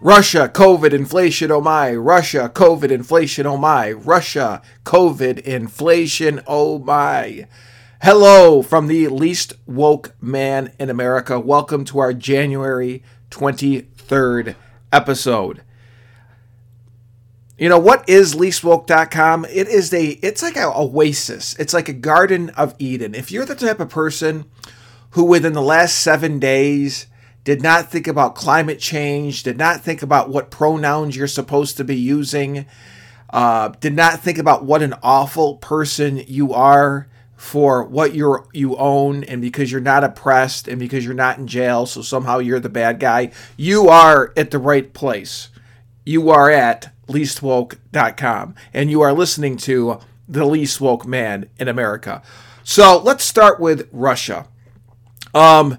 Russia, COVID, inflation, oh my. Russia, COVID, inflation, oh my. Russia, COVID, inflation, oh my. Hello from the least woke man in America. Welcome to our January 23rd episode. You know what is leastwoke.com? It is a it's like a oasis. It's like a garden of Eden. If you're the type of person who within the last 7 days did not think about climate change, did not think about what pronouns you're supposed to be using, uh, did not think about what an awful person you are for what you you own. And because you're not oppressed and because you're not in jail so somehow you're the bad guy you are at the right place. You are at leastwoke.com and you are listening to the least woke man in america. So let's start with russia. Um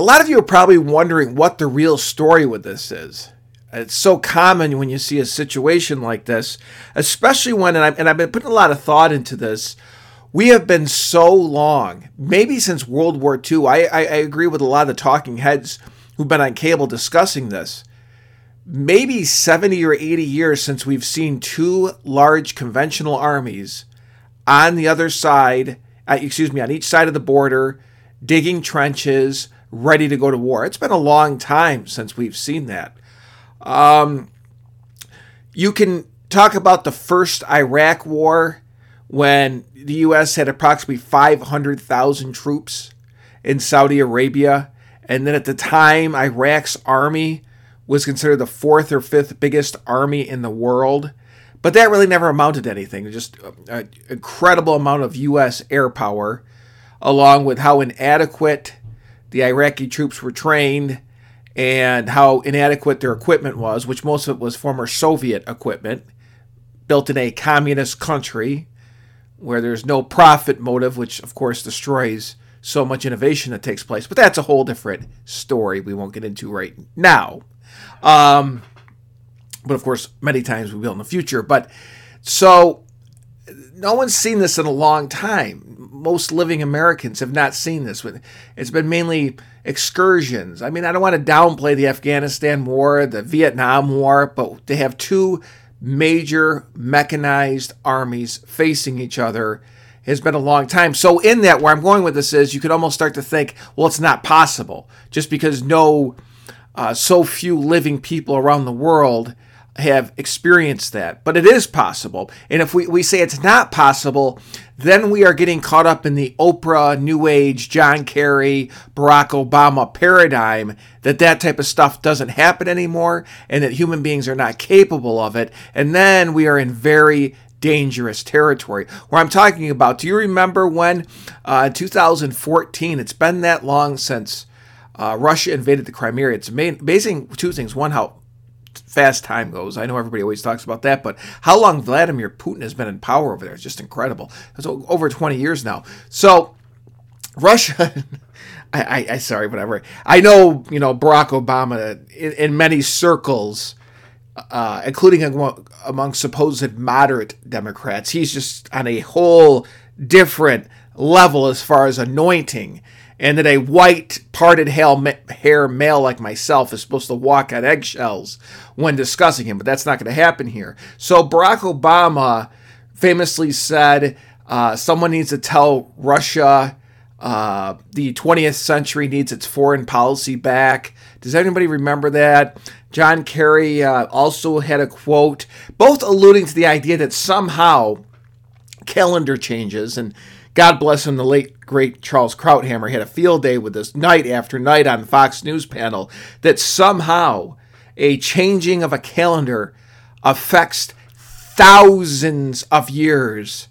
a lot of you are probably wondering what the real story with this is. It's so common when you see a situation like this, especially when, and, i and I've been putting a lot of thought into this. We have been so long, maybe since World War II. I, I, I agree with a lot of the talking heads who've been on cable discussing this. Maybe 70 or 80 years since we've seen two large conventional armies on the other side, excuse me, on each side of the border, digging trenches, ready to go to war. It's been a long time since we've seen that. Um, you can talk about the first Iraq war when the U.S. had approximately 500,000 troops in Saudi Arabia. And then at the time, Iraq's army was considered the fourth or fifth biggest army in the world. But that really never amounted to anything. Just an incredible amount of U.S. air power, along with how inadequate the Iraqi troops were trained and how inadequate their equipment was, which most of it was former Soviet equipment built in a communist country where there's no profit motive, which of course destroys so much innovation that takes place. But that's a whole different story we won't get into right now. Um, but of course, many times we will in the future. But so no one's seen this in a long time. Most living Americans have not seen this. It's been mainly excursions. I mean, I don't want to downplay the Afghanistan war, the Vietnam War, but they have two major mechanized armies facing each other has been a long time. So in that, where I'm going with this is, you could almost start to think, well, it's not possible, just because no, uh, so few living people around the world have experienced that, but it is possible. And if we, we say it's not possible, then we are getting caught up in the Oprah, New Age, John Kerry, Barack Obama paradigm that that type of stuff doesn't happen anymore and that human beings are not capable of it. And then we are in very dangerous territory. Where I'm talking about, do you remember when uh, 2014, it's been that long since uh, Russia invaded the Crimea. It's amazing two things. One, how fast time goes. I know everybody always talks about that, but how long Vladimir Putin has been in power over there is just incredible. It's over 20 years now. So Russia, I, I, I, sorry, whatever. I know, you know, Barack Obama in, in many circles, uh, including among, among supposed moderate Democrats, he's just on a whole different level as far as anointing and that a white parted hair male like myself is supposed to walk on eggshells when discussing him, but that's not going to happen here. So Barack Obama famously said, uh, "Someone needs to tell Russia." Uh, the 20th century needs its foreign policy back. Does anybody remember that? John Kerry uh, also had a quote, both alluding to the idea that somehow calendar changes and God bless him, the late great Charles Krauthammer had a field day with this night after night on Fox News panel that somehow a changing of a calendar affects thousands of years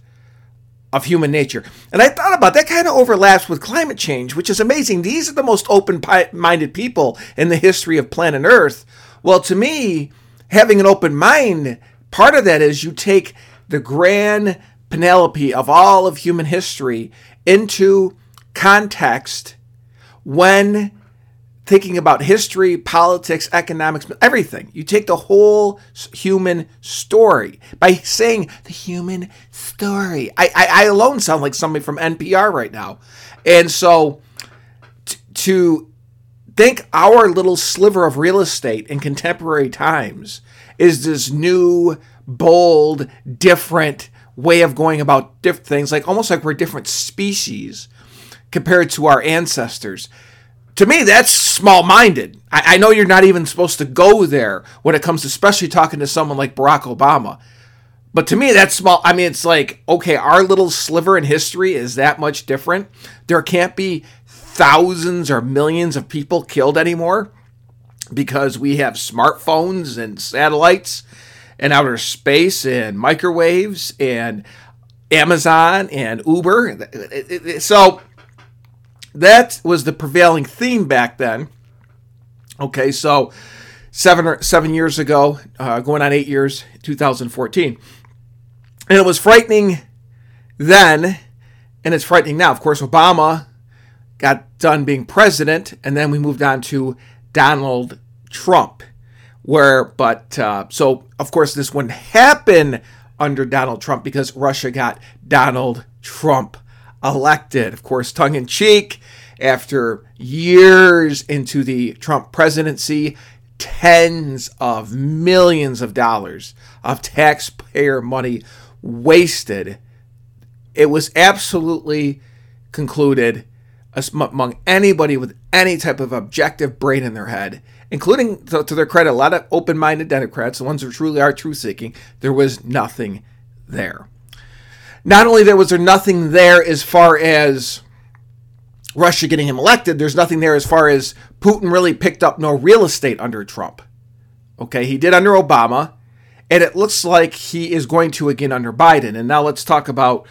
of human nature. And I thought about that kind of overlaps with climate change, which is amazing. These are the most open minded people in the history of planet Earth. Well, to me, having an open mind, part of that is you take the grand Penelope of all of human history into context when thinking about history, politics, economics, everything. You take the whole human story by saying the human story. I, I, I alone sound like somebody from NPR right now. And so t- to think our little sliver of real estate in contemporary times is this new, bold, different way of going about different things, like almost like we're different species compared to our ancestors. To me, that's small minded. I, I, know you're not even supposed to go there when it comes to especially talking to someone like Barack Obama. But to me, that's small. I mean, it's like, okay, our little sliver in history is that much different. There can't be thousands or millions of people killed anymore because we have smartphones and satellites and outer space and microwaves and Amazon and Uber. So that was the prevailing theme back then. Okay, so seven or seven years ago, uh, going on eight years, 2014, and it was frightening then, and it's frightening now. Of course, Obama got done being president, and then we moved on to Donald Trump. Where, but uh, so of course this wouldn't happen under Donald Trump because Russia got Donald Trump elected. Of course, tongue in cheek, after years into the Trump presidency, tens of millions of dollars of taxpayer money wasted. It was absolutely concluded among anybody with any type of objective brain in their head, including, to, their credit, a lot of open minded Democrats, the ones who truly are truth seeking, there was nothing there. Not only there was there nothing there as far as Russia getting him elected, there's nothing there as far as Putin really picked up no real estate under Trump. Okay, he did under Obama, and it looks like he is going to again under Biden. And now let's talk about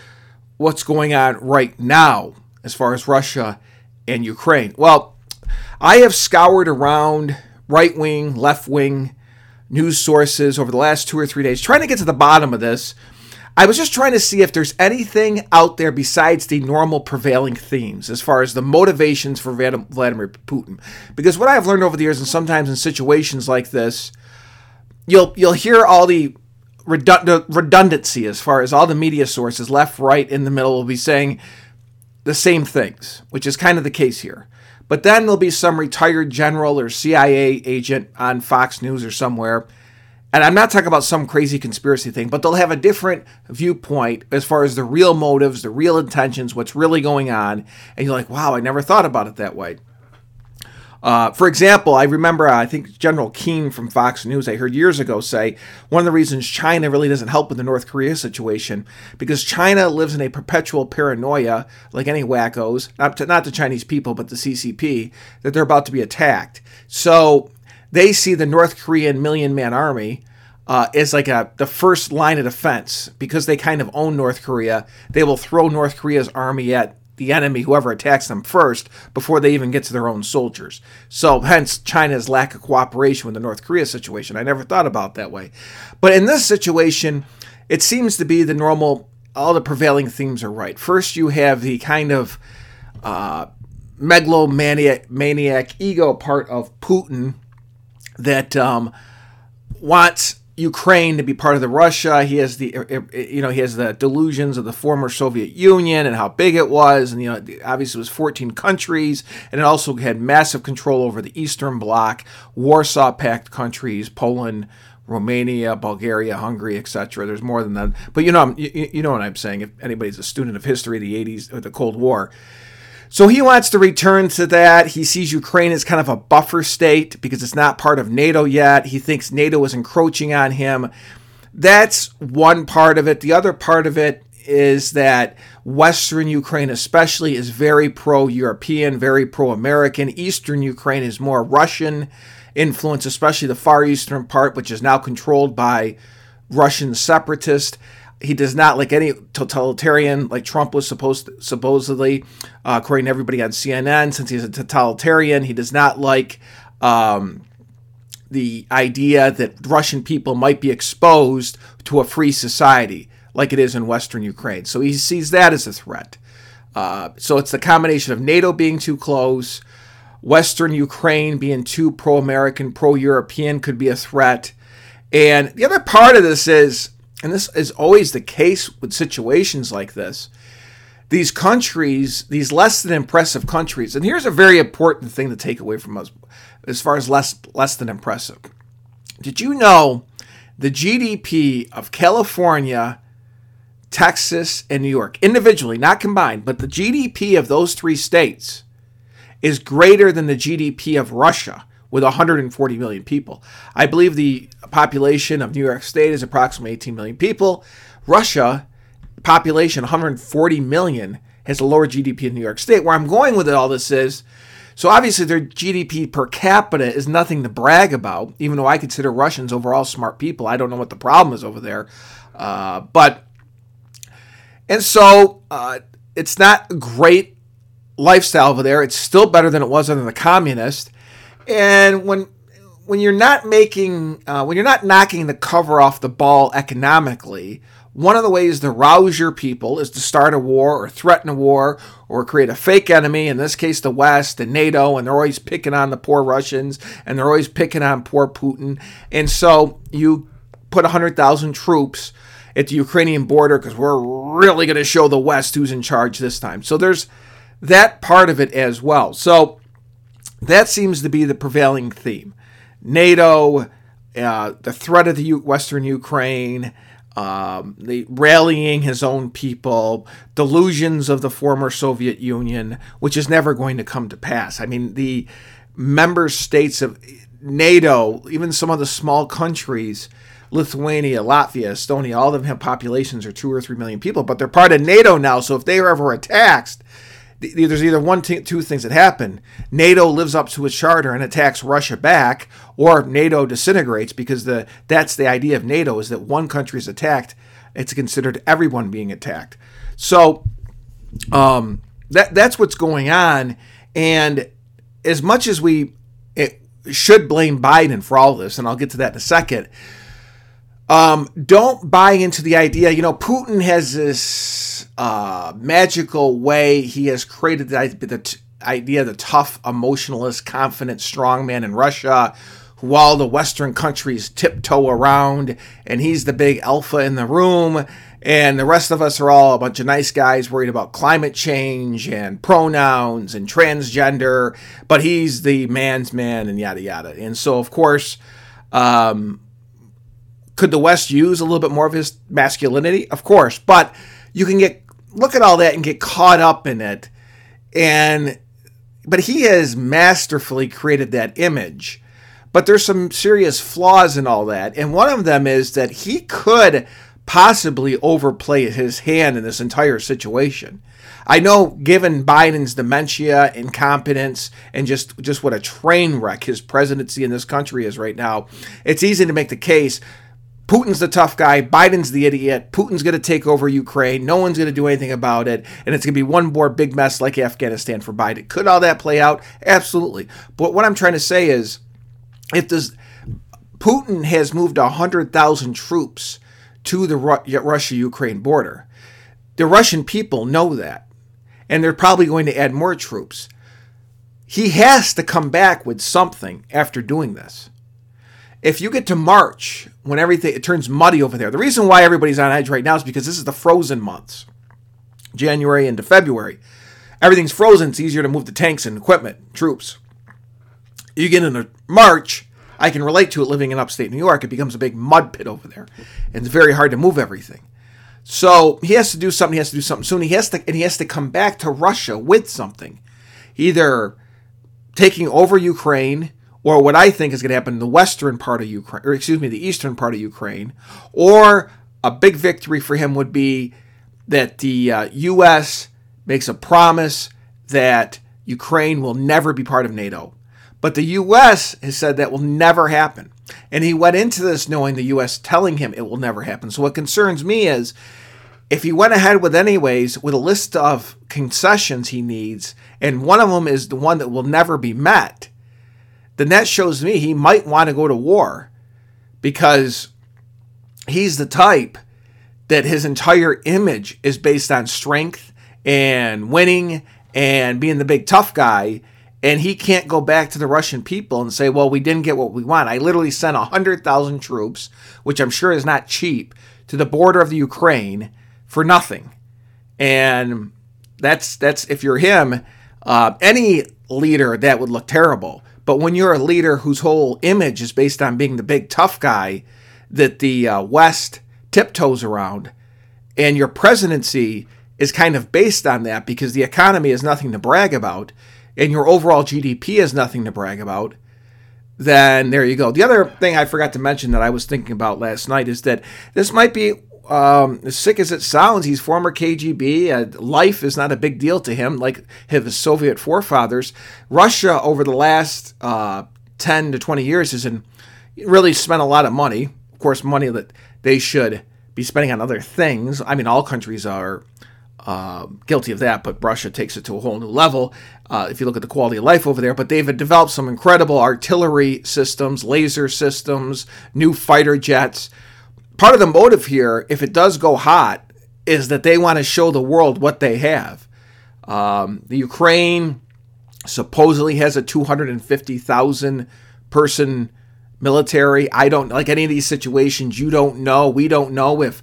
what's going on right now as far as Russia and Ukraine. Well, I have scoured around right wing, left wing news sources over the last two or three days trying to get to the bottom of this. I was just trying to see if there's anything out there besides the normal prevailing themes as far as the motivations for Vladimir Putin. Because what I've learned over the years, and sometimes in situations like this, you'll you'll hear all the redundancy as far as all the media sources, left, right, in the middle, will be saying the same things, which is kind of the case here. But then there'll be some retired general or CIA agent on Fox News or somewhere. And I'm not talking about some crazy conspiracy thing, but they'll have a different viewpoint as far as the real motives, the real intentions, what's really going on. And you're like, wow, I never thought about it that way. Uh, for example, I remember, uh, I think General Keane from Fox News, I heard years ago say one of the reasons China really doesn't help with the North Korea situation because China lives in a perpetual paranoia, like any wackos, not to, not the Chinese people, but the CCP, that they're about to be attacked. So they see the North Korean million man army uh, as like a the first line of defense because they kind of own North Korea. They will throw North Korea's army at the enemy, whoever attacks them first, before they even get to their own soldiers. So, hence China's lack of cooperation with the North Korea situation. I never thought about that way. But in this situation, it seems to be the normal, all the prevailing themes are right. First, you have the kind of uh, megalomaniac maniac ego part of Putin that um, wants Ukraine to be part of the Russia. He has the uh, uh, you know he has the delusions of the former Soviet Union and how big it was, and you know obviously it was 14 countries, and it also had massive control over the Eastern Bloc, Warsaw Pact countries, Poland. Romania, Bulgaria, Hungary, etc. There's more than that, but you know, you, you know what I'm saying. If anybody's a student of history, the 80s, or the Cold War, so he wants to return to that. He sees Ukraine as kind of a buffer state because it's not part of NATO yet. He thinks NATO is encroaching on him. That's one part of it. The other part of it is that Western Ukraine, especially, is very pro European, very pro American. Eastern Ukraine is more Russian influence, especially the far eastern part, which is now controlled by Russian separatists. He does not like any totalitarian like Trump was supposed to, supposedly, uh, according to everybody on CNN. Since he's a totalitarian, he does not like um, the idea that Russian people might be exposed to a free society like it is in Western Ukraine. So he sees that as a threat. Uh, so it's the combination of NATO being too close, Western Ukraine being too pro American, pro European could be a threat. And the other part of this is and this is always the case with situations like this, these countries, these less than impressive countries, and here's a very important thing to take away from us as far as less less than impressive. Did you know the GDP of California, Texas, and New York, individually, not combined, but the GDP of those three states is greater than the GDP of Russia with 140 million people. I believe the population of New York State is approximately 18 million people. Russia, population 140 million, has a lower GDP in New York State. Where I'm going with it, all this is so obviously their GDP per capita is nothing to brag about, even though I consider Russians overall smart people. I don't know what the problem is over there. Uh, but, and so uh, it's not a great lifestyle over there. It's still better than it was under the communist. And when when you're not making uh, when you're not knocking the cover off the ball economically, one of the ways to rouse your people is to start a war or threaten a war or create a fake enemy, in this case the West and NATO, and they're always picking on the poor Russians and they're always picking on poor Putin. And so you put 100,000 troops at the Ukrainian border because we're really going to show the West who's in charge this time. So there's that part of it as well. So that seems to be the prevailing theme. NATO, uh, the threat of the U- Western Ukraine, um, the rallying his own people, delusions of the former Soviet Union, which is never going to come to pass. I mean, the member states of NATO, even some of the small countries, Lithuania, Latvia, Estonia, all of them have populations of two or three million people, but they're part of NATO now. So if they are ever attacked, there's either one, t- two things that happen. NATO lives up to its charter and attacks Russia back, or NATO disintegrates because the that's the idea of NATO is that one country is attacked, it's considered everyone being attacked. So um, that that's what's going on, and as much as we should blame Biden for all this, and I'll get to that in a second. Um, don't buy into the idea. You know, Putin has this uh, magical way he has created the, the t- idea the tough, emotionalist, confident, strong man in Russia, who all the Western countries tiptoe around, and he's the big alpha in the room. And the rest of us are all a bunch of nice guys worried about climate change and pronouns and transgender, but he's the man's man and yada yada. And so, of course, um, could the West use a little bit more of his masculinity? Of course, but you can get look at all that and get caught up in it. And but he has masterfully created that image. But there's some serious flaws in all that. And one of them is that he could possibly overplay his hand in this entire situation. I know given Biden's dementia, incompetence, and just just what a train wreck his presidency in this country is right now, it's easy to make the case Putin's the tough guy, Biden's the idiot, Putin's going to take over Ukraine, no one's going to do anything about it, and it's going to be one more big mess like Afghanistan for Biden. Could all that play out? Absolutely. But what I'm trying to say is if this Putin has moved 100,000 troops to the Russia Ukraine border. The Russian people know that, and they're probably going to add more troops. He has to come back with something after doing this if you get to March when everything it turns muddy over there, the reason why everybody's on edge right now is because this is the frozen months, January into February. Everything's frozen. It's easier to move the tanks and equipment, troops. You get into March, I can relate to it living in upstate New York. It becomes a big mud pit over there, and it's very hard to move everything. So he has to do something. He has to do something soon. He has to, and he has to come back to Russia with something, either taking over Ukraine or what I think is going to happen in the western part of Ukraine, or excuse me, the eastern part of Ukraine, or a big victory for him would be that the uh, U.S. makes a promise that Ukraine will never be part of NATO. But the U.S. has said that will never happen. And he went into this knowing the U.S. telling him it will never happen. So what concerns me is if he went ahead with anyways with a list of concessions he needs, and one of them is the one that will never be met, then that shows me he might want to go to war because he's the type that his entire image is based on strength and winning and being the big tough guy. And he can't go back to the Russian people and say, well, we didn't get what we want. I literally sent 100,000 troops, which I'm sure is not cheap, to the border of the Ukraine for nothing. And that's that's if you're him, uh, any leader that would look terrible. But when you're a leader whose whole image is based on being the big tough guy that the uh, West tiptoes around, and your presidency is kind of based on that because the economy is nothing to brag about, and your overall GDP is nothing to brag about, then there you go. The other thing I forgot to mention that I was thinking about last night is that this might be um, as sick as it sounds, he's former KGB. Uh, life is not a big deal to him, like his Soviet forefathers. Russia, over the last uh, 10 to 20 years, has really spent a lot of money. Of course, money that they should be spending on other things. I mean, all countries are uh, guilty of that, but Russia takes it to a whole new level uh, if you look at the quality of life over there. But they've developed some incredible artillery systems, laser systems, new fighter jets. Part of the motive here, if it does go hot, is that they want to show the world what they have. Um, the Ukraine supposedly has a 250,000 person military. I don't like any of these situations. You don't know. We don't know if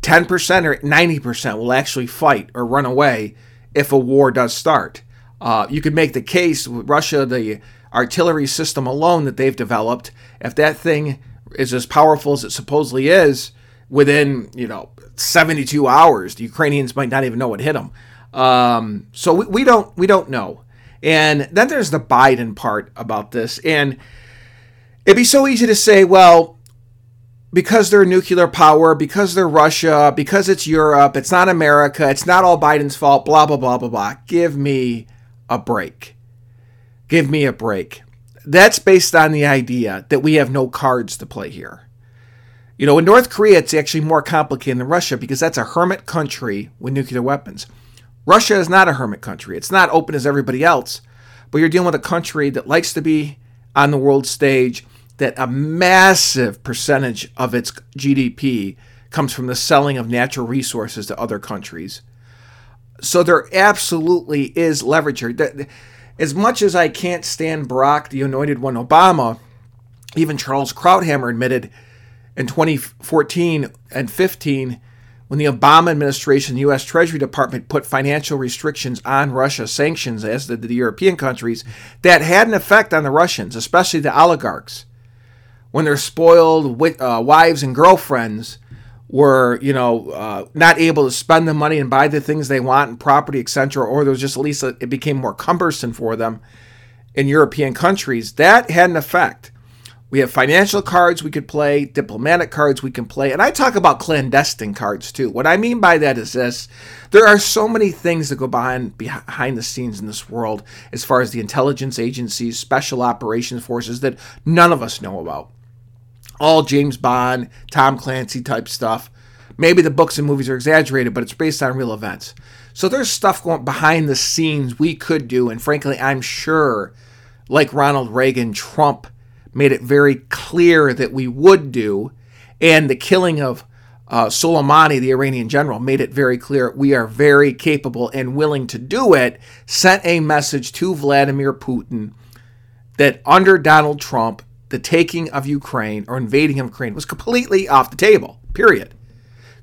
10% or 90% will actually fight or run away if a war does start. Uh, you could make the case with Russia, the artillery system alone that they've developed, if that thing is as powerful as it supposedly is, within you know 72 hours, the Ukrainians might not even know what hit them. Um, so we, we don't we don't know. And then there's the Biden part about this, and it'd be so easy to say, well, because they're nuclear power, because they're Russia, because it's Europe, it's not America, it's not all Biden's fault, blah, blah, blah, blah, blah. Give me a break. Give me a break. That's based on the idea that we have no cards to play here. You know, in North Korea, it's actually more complicated than Russia because that's a hermit country with nuclear weapons. Russia is not a hermit country. It's not open as everybody else, but you're dealing with a country that likes to be on the world stage, that a massive percentage of its GDP comes from the selling of natural resources to other countries. So there absolutely is leverage here. As much as I can't stand Barack, the anointed one, Obama, even Charles Krauthammer admitted in 2014 and 15 when the Obama administration, the U.S. Treasury Department put financial restrictions on Russia, sanctions as did the European countries, that had an effect on the Russians, especially the oligarchs when their spoiled uh, wives and girlfriends were, you know, uh, not able to spend the money and buy the things they want and property, etc., or there was just at least a, it became more cumbersome for them in European countries. That had an effect. We have financial cards we could play, diplomatic cards we can play, and I talk about clandestine cards too. What I mean by that is this there are so many things that go behind behind the scenes in this world as far as the intelligence agencies, special operations forces that none of us know about all James Bond, Tom Clancy type stuff. Maybe the books and movies are exaggerated, but it's based on real events. So there's stuff going behind the scenes we could do, and frankly, I'm sure, like Ronald Reagan, Trump made it very clear that we would do, and the killing of uh, Soleimani, the Iranian general, made it very clear we are very capable and willing to do it. Sent a message to Vladimir Putin that under Donald Trump, the taking of Ukraine or invading of Ukraine was completely off the table, period.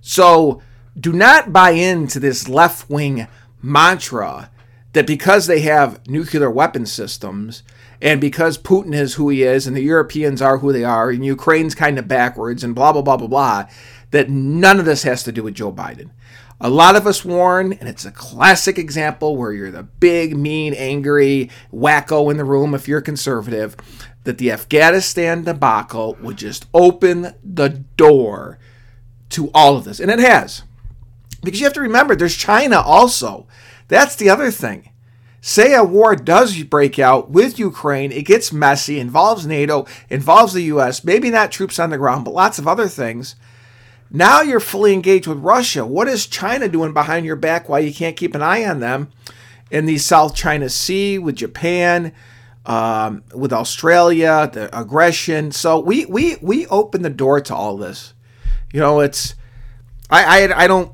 So do not buy into this left wing mantra that because they have nuclear weapon systems and because Putin is who he is and the Europeans are who they are and Ukraine's kind of backwards and blah, blah, blah, blah, blah, that none of this has to do with Joe Biden. A lot of us warn, and it's a classic example where you're the big, mean, angry wacko in the room if you're conservative that the Afghanistan debacle would just open the door to all of this. And it has. Because you have to remember, there's China also. That's the other thing. Say a war does break out with Ukraine, it gets messy, involves NATO, involves the US, maybe not troops on the ground, but lots of other things. Now you're fully engaged with Russia. What is China doing behind your back while you can't keep an eye on them in the South China Sea with Japan? Um, with Australia, the aggression. So we we we open the door to all this. You know, it's I I, I don't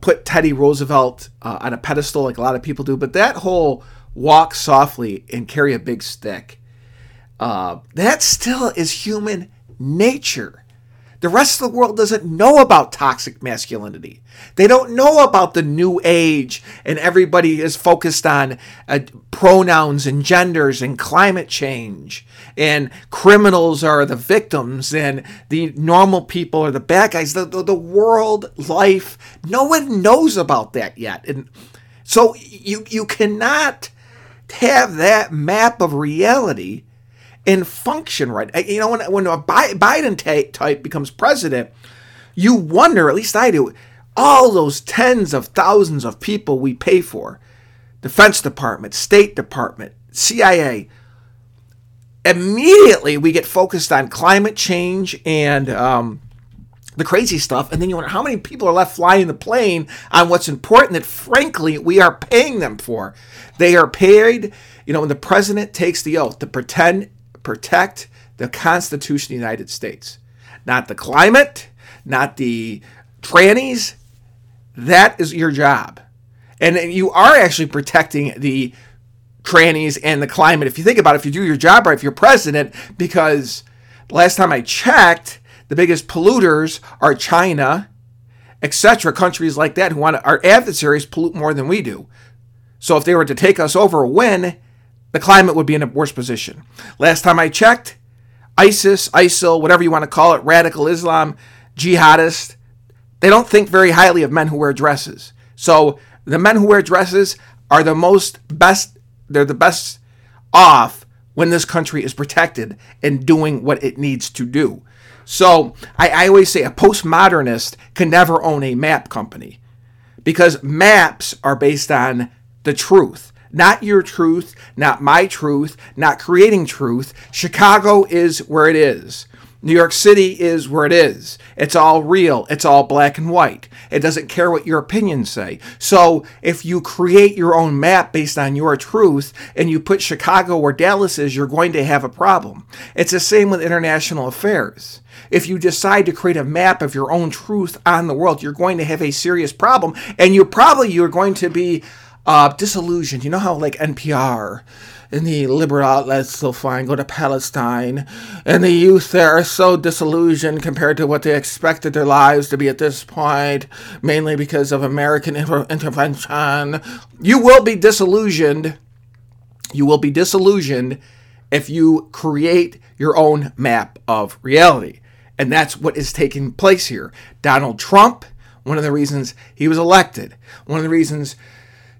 put Teddy Roosevelt uh, on a pedestal like a lot of people do, but that whole walk softly and carry a big stick, uh, that still is human nature. The rest of the world doesn't know about toxic masculinity. They don't know about the new age, and everybody is focused on uh, pronouns and genders and climate change. And criminals are the victims, and the normal people are the bad guys. The, the, the world, life, no one knows about that yet. And so you, you cannot have that map of reality and function right. You know, when, when a Biden type becomes president, you wonder, at least I do, all those tens of thousands of people we pay for Defense Department, State Department, CIA. Immediately, we get focused on climate change and um, the crazy stuff, and then you wonder how many people are left flying the plane on what's important that, frankly, we are paying them for. They are paid, you know, when the president takes the oath to pretend protect the Constitution of the United States, not the climate, not the trannies. That is your job. And you are actually protecting the trannies and the climate. If you think about it, if you do your job right, if you're president, because last time I checked, the biggest polluters are China, etc. Countries like that who want to, our adversaries pollute more than we do. So if they were to take us over win, the climate would be in a worse position. Last time I checked, ISIS, ISIL, whatever you want to call it, radical Islam, jihadist, they don't think very highly of men who wear dresses. So the men who wear dresses are the most best, they're the best off when this country is protected and doing what it needs to do. So I, I always say a postmodernist can never own a map company because maps are based on the truth not your truth, not my truth, not creating truth. Chicago is where it is. New York City is where it is. It's all real. It's all black and white. It doesn't care what your opinions say. So if you create your own map based on your truth and you put Chicago where Dallas is, you're going to have a problem. It's the same with international affairs. If you decide to create a map of your own truth on the world, you're going to have a serious problem and you probably you're going to be uh, disillusioned. You know how like NPR and the liberal outlets so fine go to Palestine, and the youth there are so disillusioned compared to what they expected their lives to be at this point, mainly because of American inter- intervention. You will be disillusioned. You will be disillusioned if you create your own map of reality. And that's what is taking place here. Donald Trump, one of the reasons he was elected, one of the reasons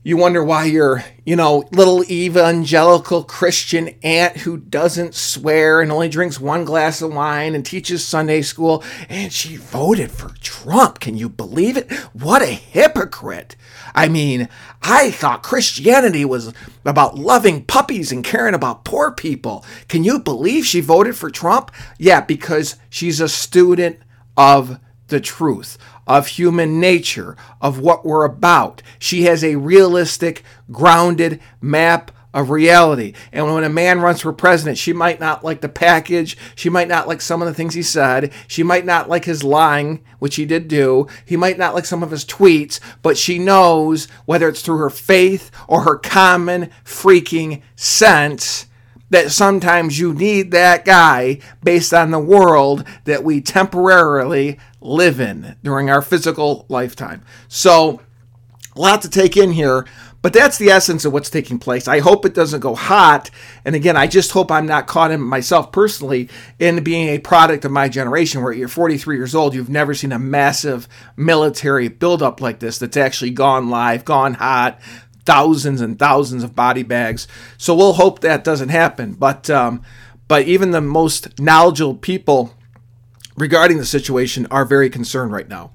you wonder why your, you know, little evangelical Christian aunt who doesn't swear and only drinks one glass of wine and teaches Sunday school, and she voted for Trump. Can you believe it? What a hypocrite. I mean, I thought Christianity was about loving puppies and caring about poor people. Can you believe she voted for Trump? Yeah, because she's a student of the truth, of human nature, of what we're about. She has a realistic, grounded map of reality. And when a man runs for president, she might not like the package. She might not like some of the things he said. She might not like his lying, which he did do. He might not like some of his tweets, but she knows whether it's through her faith or her common freaking sense that sometimes you need that guy based on the world that we temporarily live in during our physical lifetime. So, a lot to take in here, but that's the essence of what's taking place. I hope it doesn't go hot. And again, I just hope I'm not caught in myself personally in being a product of my generation where you're 43 years old, you've never seen a massive military buildup like this that's actually gone live, gone hot, thousands and thousands of body bags. So we'll hope that doesn't happen. But um, but even the most knowledgeable people regarding the situation are very concerned right now.